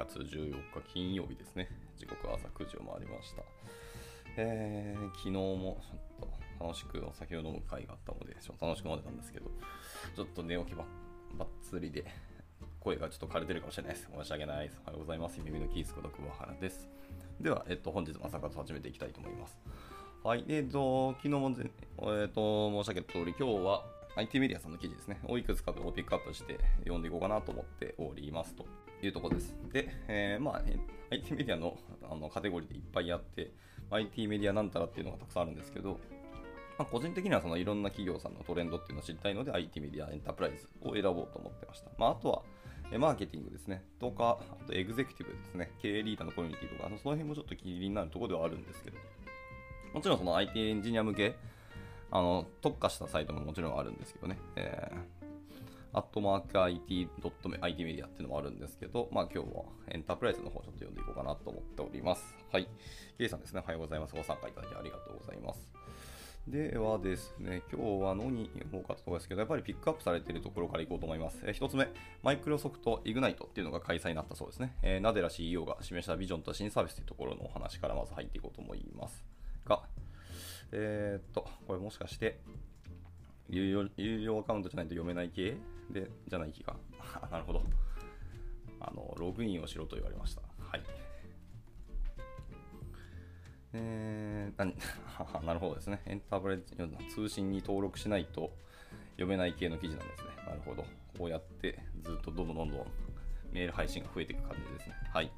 月14日金曜日ですね。時刻は朝9時を回りました。えー、昨日もちょっと楽しくお酒を飲む会があったので、ちょっと楽しく飲んでたんですけど、ちょっと寝起きばばっつりで、声がちょっと枯れてるかもしれないです。申し訳ないです。おはようございます。耳のキースこと久保原です。では、えっと、本日も朝活始めていきたいと思います。はい、えっと、昨日も、えっと、申し上げた通り、今日は IT メディアさんの記事ですね、をいくつかをピックアップして読んでいこうかなと思っておりますというところです。で、えー、まあ、IT メディアのあのカテゴリーでいっぱいあって、IT メディアなんたらっていうのがたくさんあるんですけど、まあ、個人的にはそのいろんな企業さんのトレンドっていうのを知りたいので IT メディアエンタープライズを選ぼうと思ってました。まあ、あとは、マーケティングですね。とか、あとエグゼクティブですね。経営リーダーのコミュニティとか、その辺もちょっと気になるところではあるんですけど、もちろんその IT エンジニア向け、あの特化したサイトももちろんあるんですけどね、えー、アットマーク IT.IT IT メディアっていうのもあるんですけど、まあ今日はエンタープライズの方ちょっと読んでいこうかなと思っております。はい。ケイさんですね、おはようございます。ご参加いただきありがとうございます。ではですね、今日は何読もうかところですけど、やっぱりピックアップされているところからいこうと思います。え、1つ目、マイクロソフトイグナイトっていうのが開催になったそうですね。えー、ナデラ CEO が示したビジョンと新サービスというところのお話からまず入っていこうと思いますが、えー、っと、これもしかして、有料有料アカウントじゃないと読めない系？で、じゃない気が。なるほど。あの、ログインをしろと言われました。はい。えー、な なるほどですね。エンタープライズ通信に登録しないと読めない系の記事なんですね。なるほど。こうやってずっとどんどんどんどんメール配信が増えていく感じですね。はい。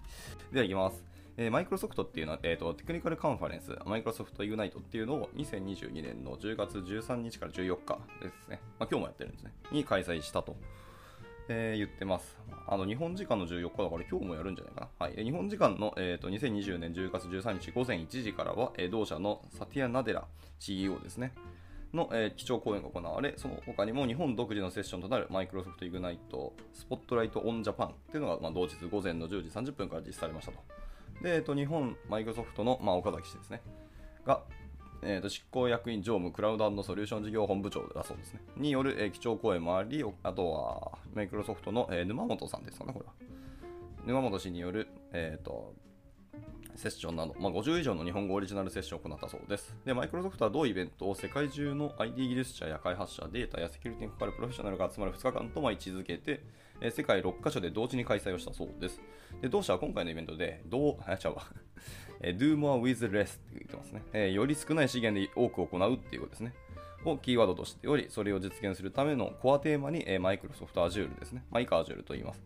では、いきます。えー、マイクロソフトっていうのは、えーと、テクニカルカンファレンス、 Microsoft Ignite っていうのを2022年の10月13日から14日ですね、まあ、今日もやってるんですね、に開催したと、えー、言ってます。あの日本時間の14日だから今日もやるんじゃないかな。はい、日本時間の、えーと、2020年10月13日午前1時からは、えー、同社のサティア・ナデラ CEO ですね。の、えー、基調講演が行われ、その他にも日本独自のセッションとなる Microsoft Ignite Spotlight on Japan っていうのが、まあ、同日午前の10時30分から実施されましたと。で、えっと、日本マイクロソフトの、まあ、岡崎氏ですね。が、えー、と執行役員常務クラウドソリューション事業本部長だそうですね。による、えー、基調講演もあり、あとはマイクロソフトの、えー、沼本さんですかね、これは。沼本氏による、えーとセッションなど、まあ、50以上の日本語オリジナルセッションを行ったそうです。で、マイクロソフトは同イベントを世界中の ID 技術者や開発者、データやセキュリティに関わるプロフェッショナルが集まる2日間と位置づけて、え世界6カ所で同時に開催をしたそうです。で同社は今回のイベントで、どう、あ、ちゃうわ。do more with less って言ってますね、えより少ない資源で多く行うっていうことですね。をキーワードとしており、それを実現するためのコアテーマに、えマイクロソフト Azure ですね。マイク Azure と言います。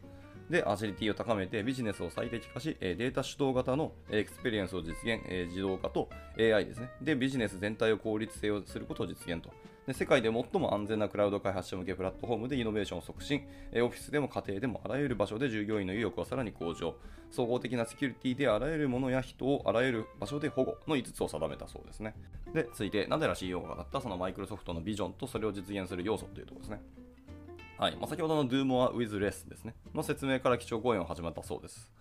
で、アジリティを高めてビジネスを最適化し、データ主導型のエクスペリエンスを実現、自動化と AI ですね。で、ビジネス全体を効率性をすることを実現と。で世界で最も安全なクラウド開発者向けプラットフォームでイノベーションを促進、オフィスでも家庭でもあらゆる場所で従業員の意欲をさらに向上、総合的なセキュリティであらゆるものや人をあらゆる場所で保護の5つを定めたそうですね。で、続いて、ナデラ CEO が語った？そのマイクロソフトのビジョンとそれを実現する要素というところですね。はいまあ、先ほどの Do More with Less ですね、の説明から基調講演を始まったそうです。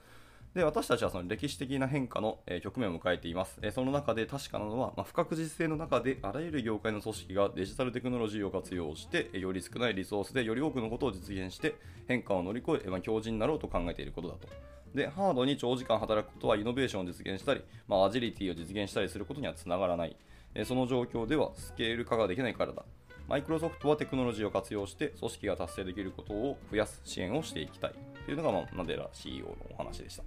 で私たちはその歴史的な変化の、え局面を迎えています。えその中で確かなのは、まあ、不確実性の中であらゆる業界の組織がデジタルテクノロジーを活用して、より少ないリソースでより多くのことを実現して変化を乗り越え、まあ、強靭になろうと考えていることだと。で、ハードに長時間働くことはイノベーションを実現したり、まあ、アジリティを実現したりすることにはつながらない。えその状況ではスケール化ができないからだ。マイクロソフトはテクノロジーを活用して組織が達成できることを増やす支援をしていきたいというのが、まあ、ナデラ CEO のお話でした。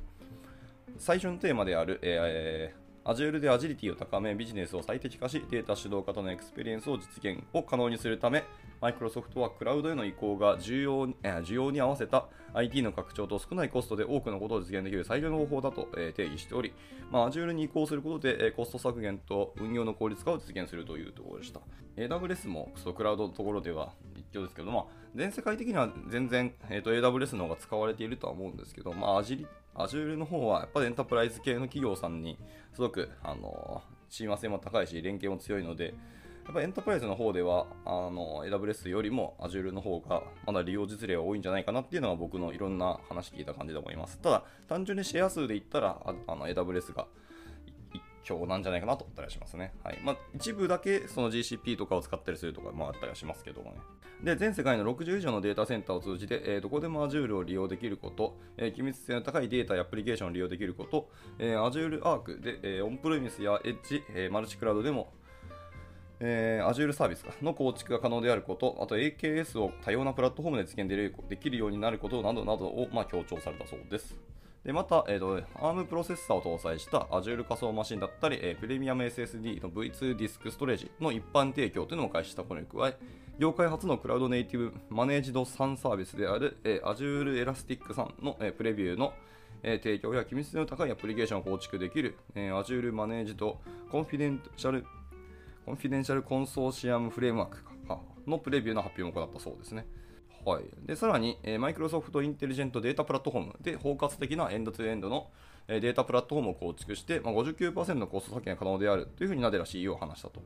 最初のテーマである、えー、Azure でアジリティを高め、ビジネスを最適化し、データ主導型のエクスペリエンスを実現を可能にするため、マイクロソフトはクラウドへの移行が重要需要に合わせた IT の拡張と少ないコストで多くのことを実現できる最良の方法だと、定義しており、まあ、Azure に移行することで、コスト削減と運用の効率化を実現するというところでした。AWS もそクラウドのところでは一挙ですけど、まあ、全世界的には全然、えーと、AWS の方が使われているとは思うんですけど、まあ、Azure の方はやっぱりエンタープライズ系の企業さんにすごく、あの親和性も高いし、連携も強いので、やっぱエンタープライズの方では、あの、AWS よりも Azure の方がまだ利用実例は多いんじゃないかなっていうのが僕のいろんな話聞いた感じで思います。ただ、単純にシェア数で言ったら、あの AWS が況なんじゃないかなと思ったりしますね。はいまあ、一部だけその GCP とかを使ったりするとかもあったりはしますけどもね。で、全世界の60以上のデータセンターを通じて、えー、どこでも Azure を利用できること、えー、機密性の高いデータやアプリケーションを利用できること、えー、Azure Arc で、えー、オンプレミスや Edge、えー、マルチクラウドでもえー、Azure サービスの構築が可能であること、あと AKS を多様なプラットフォームで実現できるようになることなどなどを、まあ、強調されたそうです。でまた、えーと、ARM プロセッサーを搭載した Azure 仮想マシンだったり、えー、プレミアム SSD の V2 ディスクストレージの一般提供というのも開始したことに加え、業界初のクラウドネイティブマネージド3サービスである、えー、Azure Elastic 3の、えー、プレビューの、えー、提供や機密性の高いアプリケーションを構築できる、えー、Azure マネージドコンフィデンシャルコンフィデンシャルコンソーシアムフレームワークのプレビューの発表も行ったそうですね。はい、でさらに、 Microsoft Intelligent Data Platform で包括的なエンドツーエンドの、え、データプラットフォームを構築して、まあ、59%のコスト削減が可能であるというふうにナデラ CEO は話したと。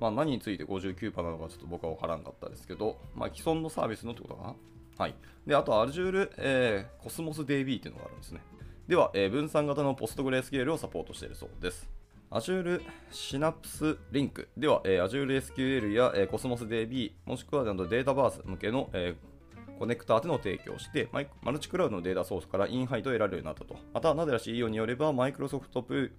まあ、何について59%なのかちょっと僕は分からんかったですけど、まあ、既存のサービスのってことかな。はい。で、あと Azure、えー、Cosmos DB っていうのがあるんですね。では、えー、分散型のポストグレースケールをサポートしているそうです。Azure Synapse Link では、えー、Azure SQL や、えー、Cosmos DB もしくはデータバース向けの、えーコネクターというの提供して、マルチクラウドのデータソースからインハイトを得られるようになったと。また、ナデラ CEO によれば、マイクロソフトプ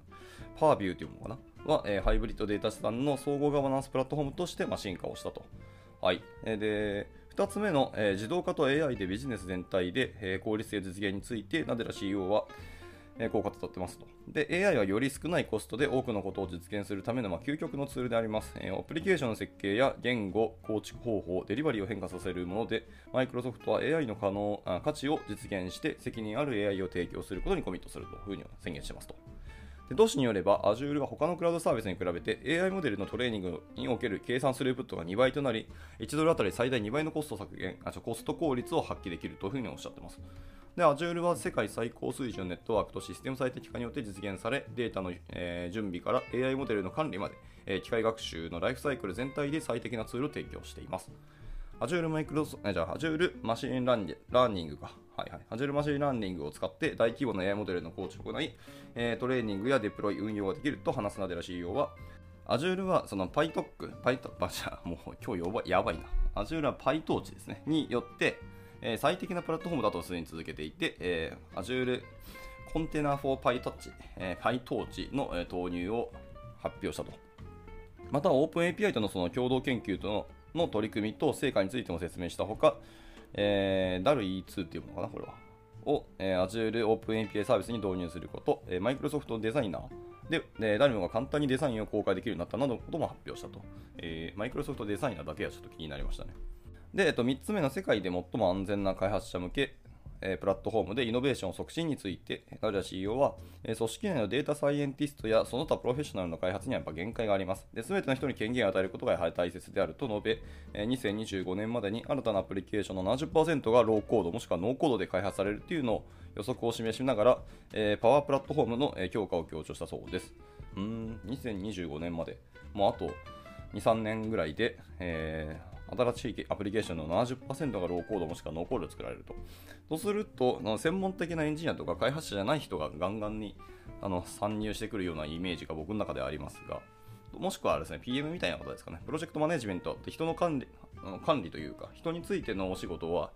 パービューというものかな？は、えー、ハイブリッドデータ資産の総合ガバナンスプラットフォームとして、まあ、進化をしたと。はい。で、2つ目の、えー、自動化と AI でビジネス全体で、えー、効率性実現について、ナデラ CEO は、えこう語ってますと。で、AI はより少ないコストで多くのことを実現するための、まあ、究極のツールであります。えアプリケーションの設計や言語、構築方法、デリバリーを変化させるもので、マイクロソフトは AI の可能あ価値を実現して責任ある AI を提供することにコミットするというふうに宣言してますと。で同氏によれば、Azure は他のクラウドサービスに比べて AI モデルのトレーニングにおける計算スループットが2倍となり、1ドルあたり最大2倍のコスト削減、あコスト効率を発揮できるというふうにおっしゃっています。で、Azure は世界最高水準ネットワークとシステム最適化によって実現され、データの、えー、準備から AI モデルの管理まで、えー、機械学習のライフサイクル全体で最適なツールを提供しています。Azure マイクロソ、じゃあ Azure マシンランラーニングか。はいはい。Azure マシンラーニングを使って大規模な AI モデルの構築を行い、えー、トレーニングやデプロイ、運用ができると話すナデラ CEO は、Azure はその PyTalk、PyTalk、あ、じゃあもう今日やばいやばいな。Azure は PyTorch ですね。によって、えー、最適なプラットフォームだとすでに続けていて、えー、Azure コンテナ for PyTouch、えー、PyTorch の、え投入を発表したと。また、OpenAPI とのその共同研究とのの取り組みと成果についても説明したほか、えー、DAL-E2 っていうものかな、これは。を、えー、Azure OpenAPI サービスに導入すること、えー、Microsoft デザイナーで、で誰もが簡単にデザインを公開できるようになったなどのことも発表したと。えー、Microsoft デザイナーだけはちょっと気になりましたね。で、えっと、3つ目の世界で最も安全な開発者向け、えプラットフォームでイノベーション促進について、ガリア CEO は、え組織内のデータサイエンティストやその他プロフェッショナルの開発にはやっぱ限界があります。すべての人に権限を与えることがやはり大切であると述べ、え2025年までに新たなアプリケーションの70%がローコードもしくはノーコードで開発されるというのを予測を示しながら、えパワープラットフォームの強化を強調したそうです。うん、2025年まで、もうあと2、3年ぐらいで、えー新しいアプリケーションの70%がローコードもしくはノーコードで作られると。そうすると、専門的なエンジニアとか開発者じゃない人がガンガンにあの参入してくるようなイメージが僕の中ではありますが、もしくはですね、PM みたいなことですかね。プロジェクトマネジメントって人の管理管理というか、人についてのお仕事は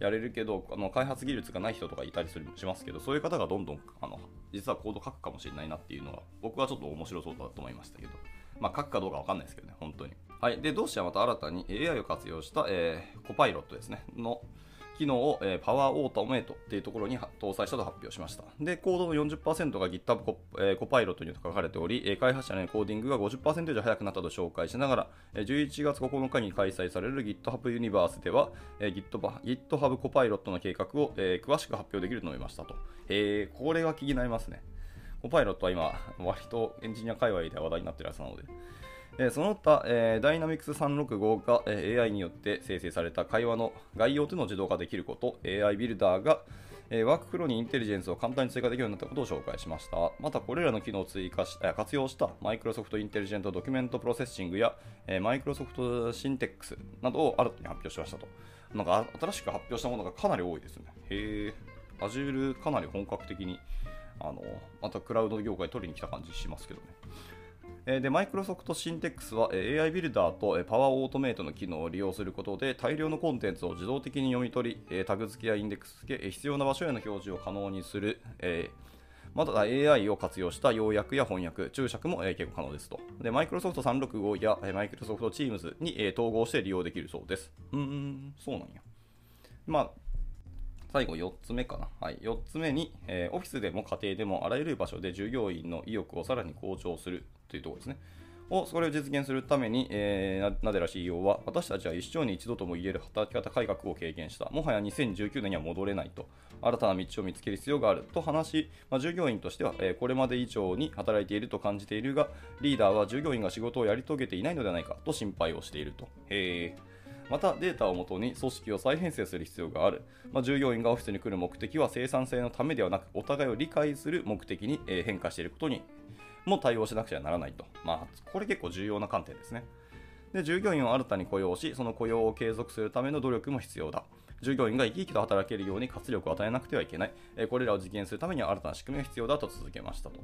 やれるけど、あの開発技術がない人とかいたりするしますけど、そういう方がどんどんあの実はコード書くかもしれないなっていうのは、僕はちょっと面白そうだと思いましたけど、まあ書くかどうかわかんないですけどね、本当に。はい、で同社はまた新たに AI を活用した、えー、コパイロットですね、の機能を、えー、パワーオートメイトっていうところに搭載したと発表しました。で、コードの40%が GitHub コ,、えー、コパイロットに書かれており、開発者のコーディングが50%以上速くなったと紹介しながら、11月9日に開催される GitHub Universe では、えー、GitHub コパイロットの計画を、えー、詳しく発表できると述べましたと。えー、これが気になりますね。 Copilot は今、割とエンジニア界隈で話題になってるやつなので、えその他、えー、Dynamics 365が、え、AI によって生成された会話の概要というのを自動化できること、AI ビルダーが、え、ワークフローにインテリジェンスを簡単に追加できるようになったことを紹介しました。また、これらの機能を追加し活用した Microsoft インテリジェントドキュメントプロセッシングや、えー、Microsoft シンテックスなどを新たに発表しましたと。なんか新しく発表したものがかなり多いですね。へえ、Azure かなり本格的にあのまたクラウド業界取りに来た感じしますけどね。で、マイクロソフトシンテックスは、AI ビルダーと、パワーオートメイトの機能を利用することで大量のコンテンツを自動的に読み取り、タグ付けやインデックス付け、必要な場所への表示を可能にする、また AI を活用した要約や翻訳、注釈も、結構可能ですと。で、マイクロソフト365や、えーマイクロソフト Teams に、統合して利用できるそうです。うーん、そうなんや。まあ、最後4つ目かな。はい、4つ目に、えーオフィスでも家庭でもあらゆる場所で従業員の意欲をさらに向上するというところですね。をそれを実現するために、えーなナデラ CEO は私たちは一生に一度とも言える働き方改革を経験した。もはや2019年には戻れないと。新たな道を見つける必要があると話し、まあ、従業員としては、えーこれまで以上に働いていると感じているが、リーダーは従業員が仕事をやり遂げていないのではないかと心配をしていると。へーまたデータをもとに組織を再編成する必要がある、まあ、従業員がオフィスに来る目的は生産性のためではなくお互いを理解する目的に変化していることにも対応しなくちゃならないと、まあ、これ結構重要な観点ですね。で従業員を新たに雇用しその雇用を継続するための努力も必要だ。従業員が生き生きと働けるように活力を与えなくてはいけない、えこれらを実現するためには新たな仕組みが必要だと続けましたと。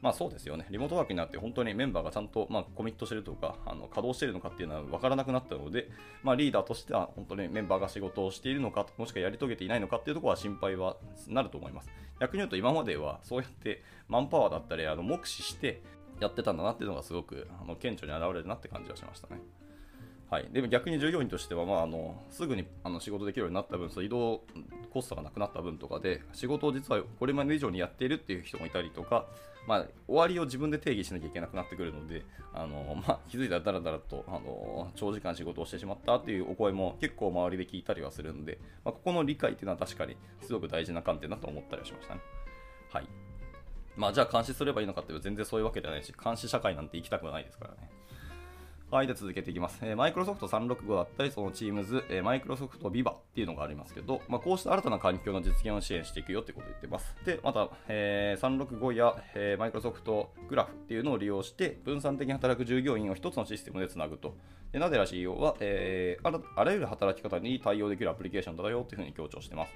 まあそうですよね。リモートワークになって本当にメンバーがちゃんと、まあ、コミットしてるとか、あの稼働してるのかっていうのは分からなくなったので、まあ、リーダーとしては本当にメンバーが仕事をしているのか、もしくはやり遂げていないのかっていうところは心配はなると思います。逆に言うと今まではそうやってマンパワーだったり、あの目視してやってたんだなっていうのがすごくあの顕著に現れるなって感じはしましたね。はい、でも逆に従業員としては、まあ、あのすぐにあの仕事できるようになった分、その移動コストがなくなった分とかで、仕事を実はこれまで以上にやっているっていう人もいたりとか、まあ、終わりを自分で定義しなきゃいけなくなってくるので、あの まあ、気づいたらだらだらとあの長時間仕事をしてしまったっていうお声も結構周りで聞いたりはするんで、まあ、ここの理解っていうのは確かにすごく大事な観点だと思ったりはしましたね。はいまあ、じゃあ監視すればいいのかっていうと全然そういうわけではないし、監視社会なんて行きたくはないですからね。はい、で続けていきます。えー、マイクロソフト365だったり、その Teams、え、マイクロソフト Viva っていうのがありますけど、まあ、こうした新たな環境の実現を支援していくよってことを言ってます。で、また、えー、365や、えー、マイクロソフトグラフっていうのを利用して、分散的に働く従業員を一つのシステムでつなぐと。で、ナデラ CEO は、えーあら、あらゆる働き方に対応できるアプリケーションだよっていうふうに強調してます。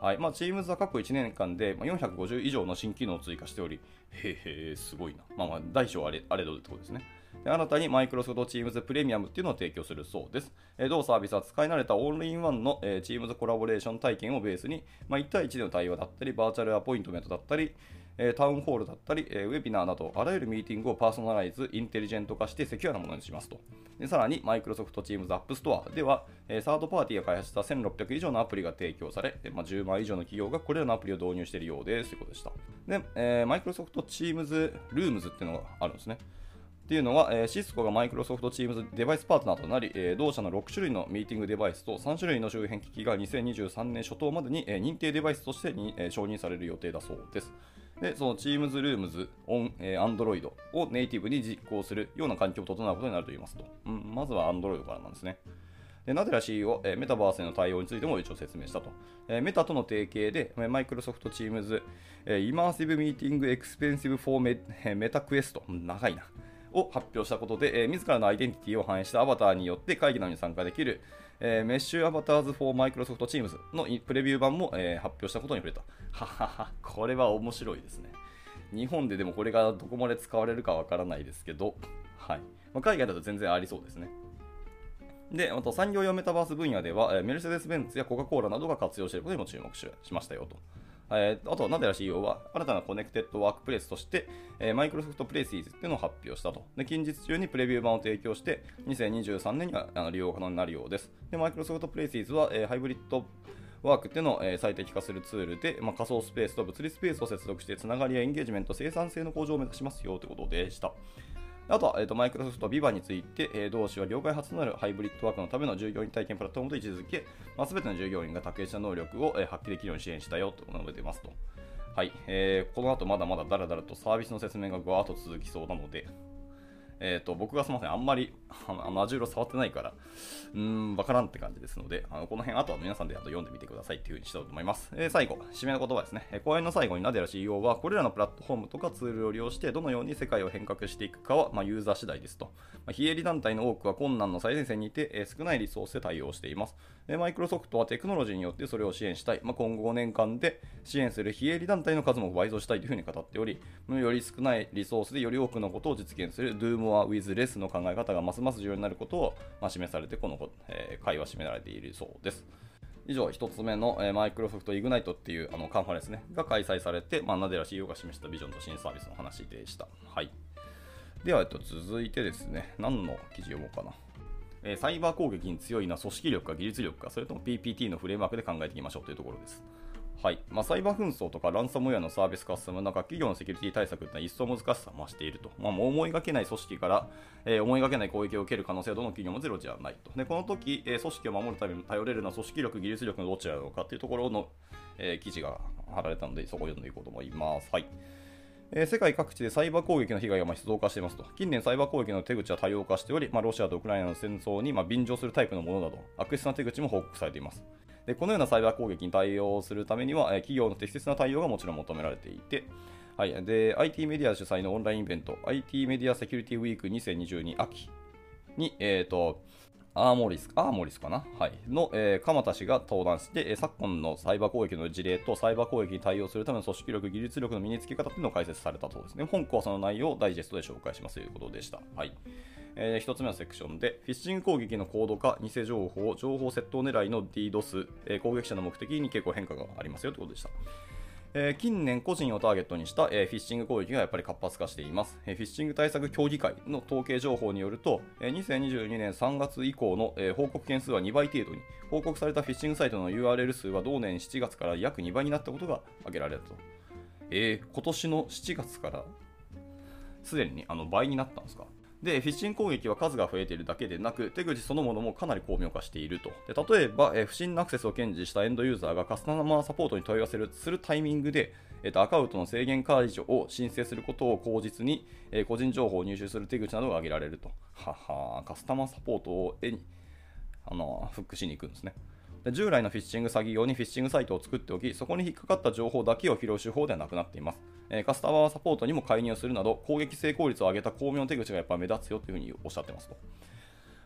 はいまあ、Teams は過去1年間で450以上の新機能を追加しており、へへー、すごいな。まあ、まあ大小あれあれどってことですね。新たに Microsoft Teams プレミアムっていうのを提供するそうです。同サービスは使い慣れたオールインワンの、えー Teams コラボレーション体験をベースに、まあ、1対1での対話だったり、バーチャルアポイントメントだったり、タウンホールだったり、ウェビナーなど、あらゆるミーティングをパーソナライズ、インテリジェント化してセキュアなものにしますと。でさらに、Microsoft Teams App Store では、サードパーティーが開発した1600以上のアプリが提供され、まあ、10万以上の企業がこれらのアプリを導入しているようですということでした。で、えー、Microsoft Teams Rooms っていうのがあるんですね。っていうのは、えーシスコがマイクロソフトチームズデバイスパートナーとなり、えー同社の6種類のミーティングデバイスと3種類の周辺機器が2023年初頭までに、えー認定デバイスとしてに、えー承認される予定だそうです。で、その Teams Rooms on、えー Android をネイティブに実行するような環境を整うことになると言いますと。うん、まずは Android からなんですね。でナデラ CEO、えーメタバースへの対応についても一応説明したと。えーメタとの提携で、 Microsoft Teams、Immersive Meeting Experience for Me、Meta Quest、長いな。を発表したことで、えー自らのアイデンティティを反映したアバターによって会議などに参加できる、えーメッシュアバターズ for Microsoft Teams のプレビュー版も、えー発表したことに触れた。ははは、これは面白いですね。日本ででもこれがどこまで使われるかわからないですけど、はいまあ、海外だと全然ありそうですね。で、あと産業用メタバース分野では、えメルセデス・ベンツやコカ・コーラなどが活用していることにも注目しましたよと。えーあと、ナデラ CEO は新たなコネクテッドワークプレイスとして、えー、 Microsoft Places っていうのを発表したと。で、近日中にプレビュー版を提供して、2023年にはあの利用可能になるようです。で、 Microsoft Places は、えーハイブリッドワークっていうのを、えー最適化するツールで、まあ、仮想スペースと物理スペースを接続して、つながりやエンゲージメント、生産性の向上を目指しますよということでした。あとは、えーと、マイクロソフト Viva について、えー同氏は業界初となるハイブリッドワークのための従業員体験プラットフォームと位置づけ、まあ、全ての従業員が卓越した能力を、えー発揮できるように支援したよと述べていますと。はい、えーこの後まだまだだらだらとサービスの説明がぐわーっと続きそうなので、えー、と僕がすみません、あんまりあのアジュール触ってないから、うーん、わからんって感じですので、あのこの辺、あとは皆さんであと読んでみてくださいっていうふうにしたいと思います。えー最後、締めの言葉ですね。えー講演の最後にナデラ CEO は、これらのプラットフォームとかツールを利用して、どのように世界を変革していくかは、まあ、ユーザー次第ですと。まあ、非営利団体の多くは困難の最前線にいて、えー少ないリソースで対応しています。えマイクロソフトはテクノロジーによってそれを支援したい。まあ、今後5年間で支援する非営利団体の数も倍増したいというふうに語っており、より少ないリソースでより多くのことを実現する Do More with Less の考え方がますます重要になることを、ま、示されて、この、えー会話締められているそうです。以上、1つ目の、えーマイクロソフトイグナイトっていうあのカンファレンス、ね、が開催されて、まあ、ナデラ CEO が示したビジョンと新サービスの話でした。はい、では、えっと、続いてですね、何の記事読もうかな。えーサイバー攻撃に強いな組織力か技術力か、それとも PPT のフレームワークで考えていきましょうというところです。はいまあ、サイバー紛争とかランサムウェアのサービス化が進む中、企業のセキュリティ対策というのは一層難しさを増していると。まあ、もう思いがけない組織から、えー思いがけない攻撃を受ける可能性はどの企業もゼロじゃないと。でこの時、えー組織を守るために頼れるのは組織力、技術力のどちらなのかというところの、えー記事が貼られたので、そこを読んでいこうと思います。はいえー世界各地でサイバー攻撃の被害がまあ増加していますと。近年、サイバー攻撃の手口は多様化しており、まあ、ロシアとウクライナの戦争にまあ便乗するタイプのものなど、悪質な手口も報告されています。でこのようなサイバー攻撃に対応するためには、え企業の適切な対応がもちろん求められていて、はい、で IT メディア主催のオンラインイベント、IT メディアセキュリティウィーク2022秋に、えーとアーモリスアーモリスかな、はい、の、えー鎌田氏が登壇して、えー昨今のサイバー攻撃の事例とサイバー攻撃に対応するための組織力、技術力の身につけ方というのを解説されたそうですね。本校はその内容をダイジェストで紹介しますということでした。はいえ1つ目のセクションで、フィッシング攻撃の高度化、偽情報、情報窃盗狙いの DDoS、えー攻撃者の目的に結構変化がありますよということでした。えー近年、個人をターゲットにした、えーフィッシング攻撃がやっぱり活発化しています。えーフィッシング対策協議会の統計情報によると、えー2022年3月以降の、えー報告件数は2倍程度に、報告されたフィッシングサイトの URL 数は同年7月から約2倍になったことが挙げられたと。えー今年の7月からすでにあの倍になったんですか？で、フィッシング攻撃は数が増えているだけでなく、手口そのものもかなり巧妙化していると。で例えば、え不審なアクセスを検知したエンドユーザーがカスタマーサポートに問い合わせるするタイミングで、えーとアカウントの制限解除を申請することを口実に、え個人情報を入手する手口などが挙げられると。ははカスタマーサポートを絵にあのフックしに行くんですね。で従来のフィッシング詐欺用にフィッシングサイトを作っておき、そこに引っかかった情報だけを拾う手法ではなくなっています。えーカスタマーサポートにも介入するなど、攻撃成功率を上げた巧妙な手口がやっぱ目立つよというふうにおっしゃってますと。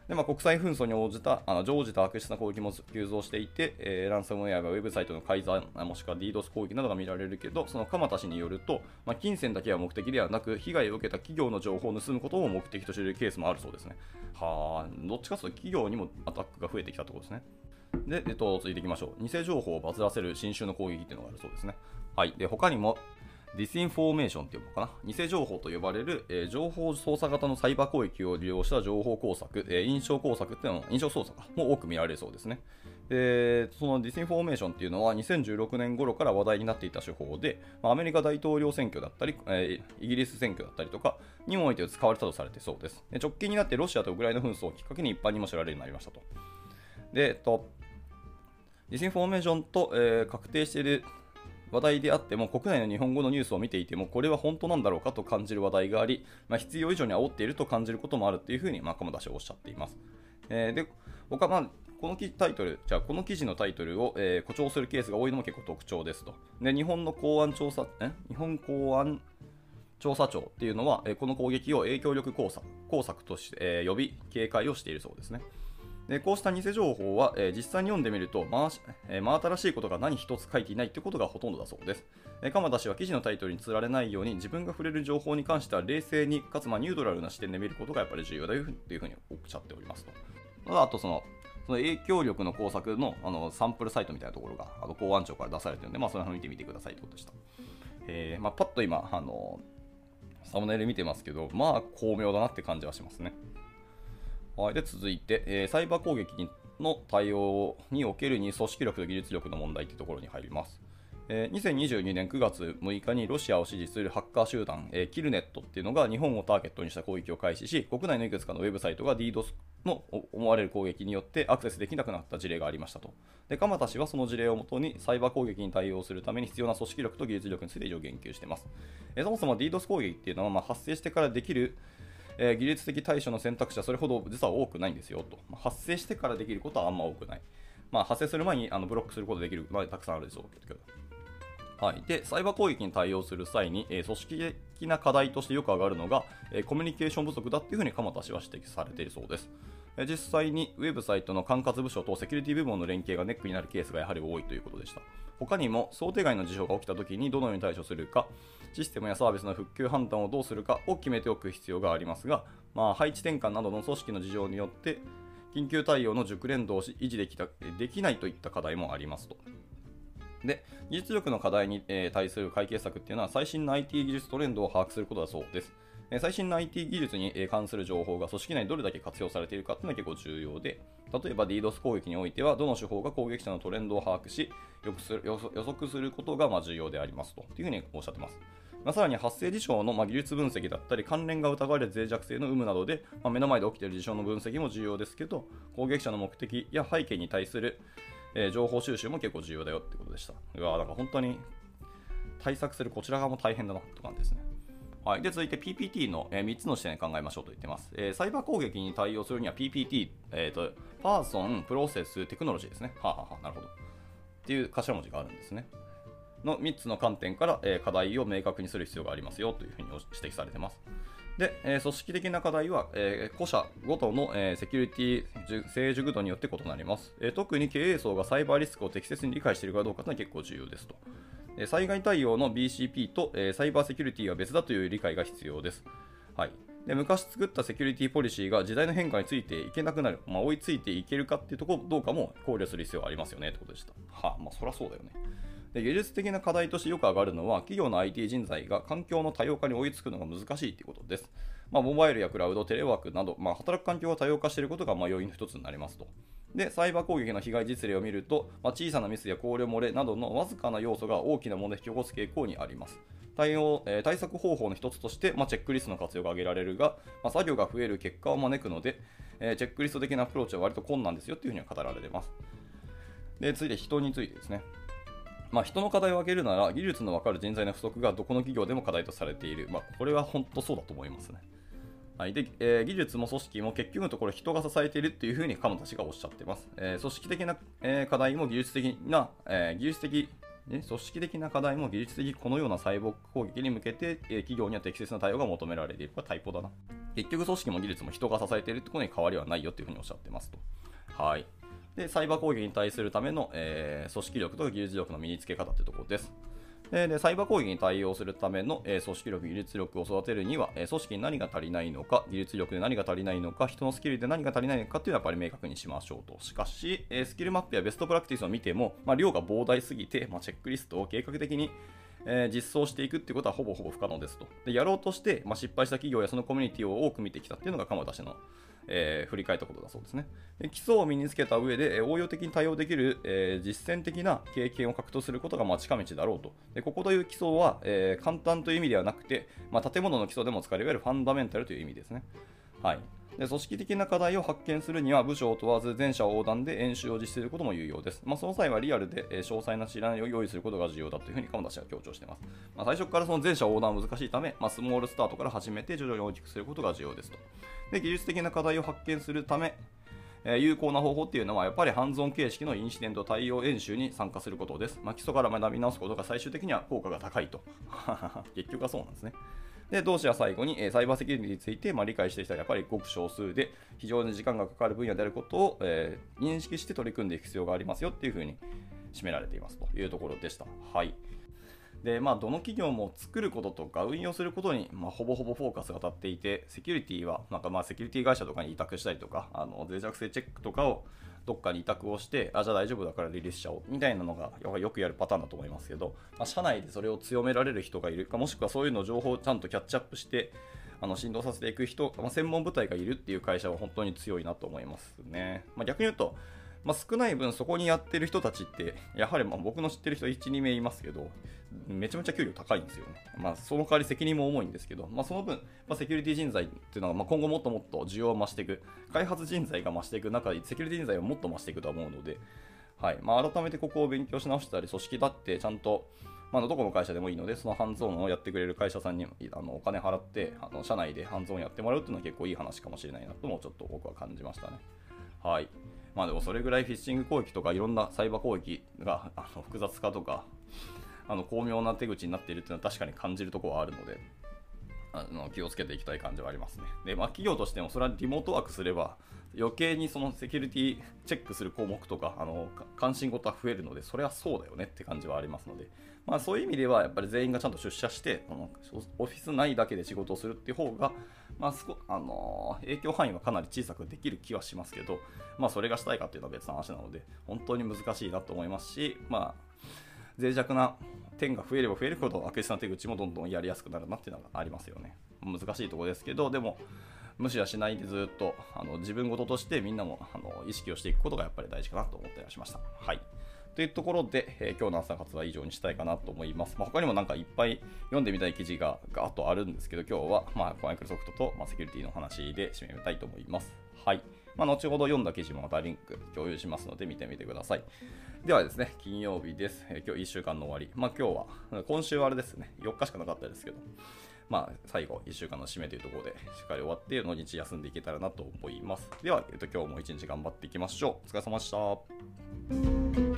でまあ、国際紛争に応じたあの常時と悪質な攻撃も急増していて、えーランサムウェアがウェブサイトの改ざん、もしくは DDoS 攻撃などが見られるけど、その鎌田氏によると、まあ、金銭だけは目的ではなく、被害を受けた企業の情報を盗むことを目的としているケースもあるそうですね。はあ、どっちかというと企業にもアタックが増えてきたところですね。で、えっと、続いていきましょう。偽情報をバズらせる新種の攻撃っていうのがあるそうですね。はい。で、他にも、 disinformation っていうのかな。偽情報と呼ばれる、えー情報操作型のサイバー攻撃を利用した情報工作、えー印象工作っていうのも、印象操作かも多く見られるそうですね。で、その disinformation っていうのは2016年頃から話題になっていた手法で、まあアメリカ大統領選挙だったり、えーイギリス選挙だったりとかにもおいて使われたとされてそうです。で直近になってロシアとウクライナ紛争をきっかけに一般にも知られるようになりましたと。で、えっと、 disinformation と、えー確定している話題であっても、国内の日本語のニュースを見ていても、これは本当なんだろうかと感じる話題があり、まあ、必要以上に煽っていると感じることもあるというふうに、まあ、鎌田氏はおっしゃっています。えーで僕は、まあ、このタイトル、じゃあこの記事のタイトルを、えー誇張するケースが多いのも結構特徴ですと。で日本の公安調査、え？日本公安調査庁っていうのは、えこの攻撃を影響力工作工作として、え呼び、警戒をしているそうですね。でこうした偽情報は、えー実際に読んでみると、まあえー真新しいことが何一つ書いていないということがほとんどだそうです。えー鎌田氏は記事のタイトルにつられないように、自分が触れる情報に関しては冷静に、かつまニュートラルな視点で見ることがやっぱり重要だというふうにおっしゃっておりますと。あとその、その影響力の工作のあのサンプルサイトみたいなところがあの公安庁から出されているので、まあ、その辺を見てみてくださいということでした。えーまあ、パッと今、あのサムネイル見てますけど、まあ巧妙だなって感じはしますね。はい、で続いて、えーサイバー攻撃の対応におけるに組織力と技術力の問題というところに入ります。えー2022年9月6日にロシアを支持するハッカー集団、えーキルネットっていうのが日本をターゲットにした攻撃を開始し、国内のいくつかのウェブサイトが DDoS の思われる攻撃によってアクセスできなくなった事例がありましたと。で鎌田氏はその事例をもとにサイバー攻撃に対応するために必要な組織力と技術力について以上言及しています。そもそも DDoS 攻撃っていうのは、まあ、発生してからできるえー技術的対処の選択肢はそれほど実は多くないんですよと、まあ発生してからできることはあんま多くない、まあ、発生する前にあのブロックすることができるまあたくさんあるでしょうけどはい、でサイバー攻撃に対応する際に、えー組織的な課題としてよく上がるのが、えーコミュニケーション不足だっていうふうに鎌田氏は指摘されているそうです。え実際にウェブサイトの管轄部署とセキュリティ部門の連携がネックになるケースがやはり多いということでした。他にも想定外の事象が起きたときにどのように対処するか、システムやサービスの復旧判断をどうするかを決めておく必要がありますが、まあ、配置転換などの組織の事情によって緊急対応の熟練度を維持できたできないといった課題もありますと。で技術力の課題に、え対する解決策っていうのは最新の IT 技術トレンドを把握することだそうです。え最新の IT 技術に関する情報が組織内にどれだけ活用されているかっていうのは結構重要で、例えば DDoS 攻撃においては、どの手法が攻撃者のトレンドを把握し、予測することがま重要でありますというふうにおっしゃってます。まあ、さらに発生事象のま技術分析だったり、関連が疑われる脆弱性の有無などで、ま、目の前で起きている事象の分析も重要ですけど、攻撃者の目的や背景に対するえ情報収集も結構重要だよってことでした。うわ、なんか本当に対策するこちら側も大変だなって感じですね。はい、で続いて PPT の、え3つの視点で考えましょうと言ってます。えーサイバー攻撃に対応するには PPT、えーと、パーソン、プロセス、テクノロジーですね。はあ、ははあ、なるほど。っていう頭文字があるんですね。の3つの観点から、え課題を明確にする必要がありますよというふうに指摘されています。で、え組織的な課題は、え個社ごとの、えセキュリティ成熟度によって異なります、え特に経営層がサイバーリスクを適切に理解しているかどうかというのは結構重要ですと。え災害対応の BCP と、えサイバーセキュリティは別だという理解が必要です。はい、で昔作ったセキュリティポリシーが時代の変化についていけなくなる、まあ、追いついていけるかっていうところどうかも考慮する必要がありますよねってことでした。はあ、まあそりゃそうだよね。で技術的な課題としてよく上がるのは企業の IT 人材が環境の多様化に追いつくのが難しいということです。まあ、モバイルやクラウド、テレワークなど、まあ、働く環境が多様化していることがま要因の一つになりますと。で、サイバー攻撃の被害実例を見ると、まあ、小さなミスや考慮漏れなどのわずかな要素が大きな問題を引き起こす傾向にあります。対応えー対策方法の一つとして、まあ、チェックリストの活用が挙げられるが、まあ、作業が増える結果を招くので、えーチェックリスト的なアプローチは割と困難ですよというふうには語られています。で、続いて人についてですね。まあ、人の課題を挙げるなら、技術の分かる人材の不足がどこの企業でも課題とされている。まあ、これは本当そうだと思いますね。はいでえー技術も組織も結局のところ人が支えているっていうふうに鎌田氏がおっしゃっています。えー組織的な、えー課題も技術的な、えー技術的ね組織的な課題も技術的このようなサイボーグ攻撃に向けて、えー企業には適切な対応が求められている。これはタイプだな。結局組織も技術も人が支えているってことに変わりはないよっていうふうにおっしゃってますと。はい。で、サイバー攻撃に対するための、えー組織力と技術力の身につけ方というところです。ででサイバー攻撃に対応するための、えー組織力、技術力を育てるには、えー組織に何が足りないのか、技術力で何が足りないのか、人のスキルで何が足りないのかっていうのはやっぱり明確にしましょうと。しかし、えースキルマップやベストプラクティスを見ても、まあ、量が膨大すぎて、まあ、チェックリストを計画的にえ実装していくっていうことはほぼほぼ不可能ですと。でやろうとして、まあ、失敗した企業やそのコミュニティを多く見てきたっていうのが鎌田氏の、えー振り返ったことだそうですね。で基礎を身につけた上で、え応用的に対応できる、えー実践的な経験を獲得することがま近道だろうと。でここという基礎は、え簡単という意味ではなくて、まあ、建物の基礎でも使われるファンダメンタルという意味ですね。はい。で組織的な課題を発見するには部署を問わず全社横断で演習を実施することも有用です。まあ、その際はリアルでえ詳細な知らないを用意することが重要だというふうに鎌田氏は強調しています。まあ、最初からその全社横断は難しいため、まあ、スモールスタートから始めて徐々に大きくすることが重要ですと。で技術的な課題を発見するため、え有効な方法っていうのはやっぱりハンズオン形式のインシデント対応演習に参加することです。まあ、基礎から学び直すことが最終的には効果が高いと。結局はそうなんですね。で同志は最後に、えサイバーセキュリティについて、まあ、理解している人はやっぱりごく少数で非常に時間がかかる分野であることを、えー認識して取り組んでいく必要がありますよっていうふうに締められていますというところでした。はいでまあ、どの企業も作ることとか運用することに、まあ、ほぼほぼフォーカスが当たっていて、セキュリティはなんかまあセキュリティ会社とかに委託したりとか、あの脆弱性チェックとかをどっかに委託をして、あじゃあ大丈夫だからリリースしちゃおうみたいなのがよくやるパターンだと思いますけど、まあ、社内でそれを強められる人がいるか、もしくはそういうの情報をちゃんとキャッチアップして、あの振動させていく人、まあ、専門部隊がいるっていう会社は本当に強いなと思いますね。まあ、逆に言うと、まあ、少ない分そこにやってる人たちってやはりま僕の知ってる人12名いますけどめちゃめちゃ給料高いんですよね、まあ、その代わり責任も重いんですけど、まあ、その分、まあ、セキュリティ人材っていうのはまあ今後もっともっと需要を増していく開発人材が増していく中でセキュリティ人材をもっと増していくとは思うので、はいまあ、改めてここを勉強し直したり組織だってちゃんとまあ、どこの会社でもいいので、そのハンズオンをやってくれる会社さんにあのお金払って、あの社内でハンズオンやってもらうっていうのは結構いい話かもしれないなともちょっと僕は感じましたね。はい。まあでもそれぐらいフィッシング攻撃とかいろんなサイバー攻撃があの複雑化とか、あの巧妙な手口になっているっていうのは確かに感じるところはあるので、あの気をつけていきたい感じはありますね。で、まあ、企業としてもそれはリモートワークすれば余計にそのセキュリティチェックする項目とかあの関心事は増えるのでそれはそうだよねって感じはありますので、まあ、そういう意味ではやっぱり全員がちゃんと出社してこのオフィス内だけで仕事をするっていう方が、まあそあの影響範囲はかなり小さくできる気はしますけど、まあ、それがしたいかっていうのは別の話なので本当に難しいなと思いますし、まあ脆弱な点が増えれば増えるほど悪質な手口もどんどんやりやすくなるなっていうのがありますよね。難しいところですけど、でも、無視はしないでずっとあの自分事としてみんなもあの意識をしていくことがやっぱり大事かなと思ったりはしました。はい。というところで、えー、今日の朝活は以上にしたいかなと思います。まあ、他にもなんかいっぱい読んでみたい記事がガーッとあるんですけど、今日は、まあ、マイクロソフトと、まあ、セキュリティの話で締めたいと思います。はい。まあ、後ほど読んだ記事もまたリンク共有しますので見てみてください。ではですね、金曜日です。え今日1週間の終わり。まあ今日は、今週はあれですね、4日しかなかったですけど、まあ最後1週間の締めというところでしっかり終わって土日休んでいけたらなと思います。では、えっと、今日も1日頑張っていきましょう。お疲れ様でした。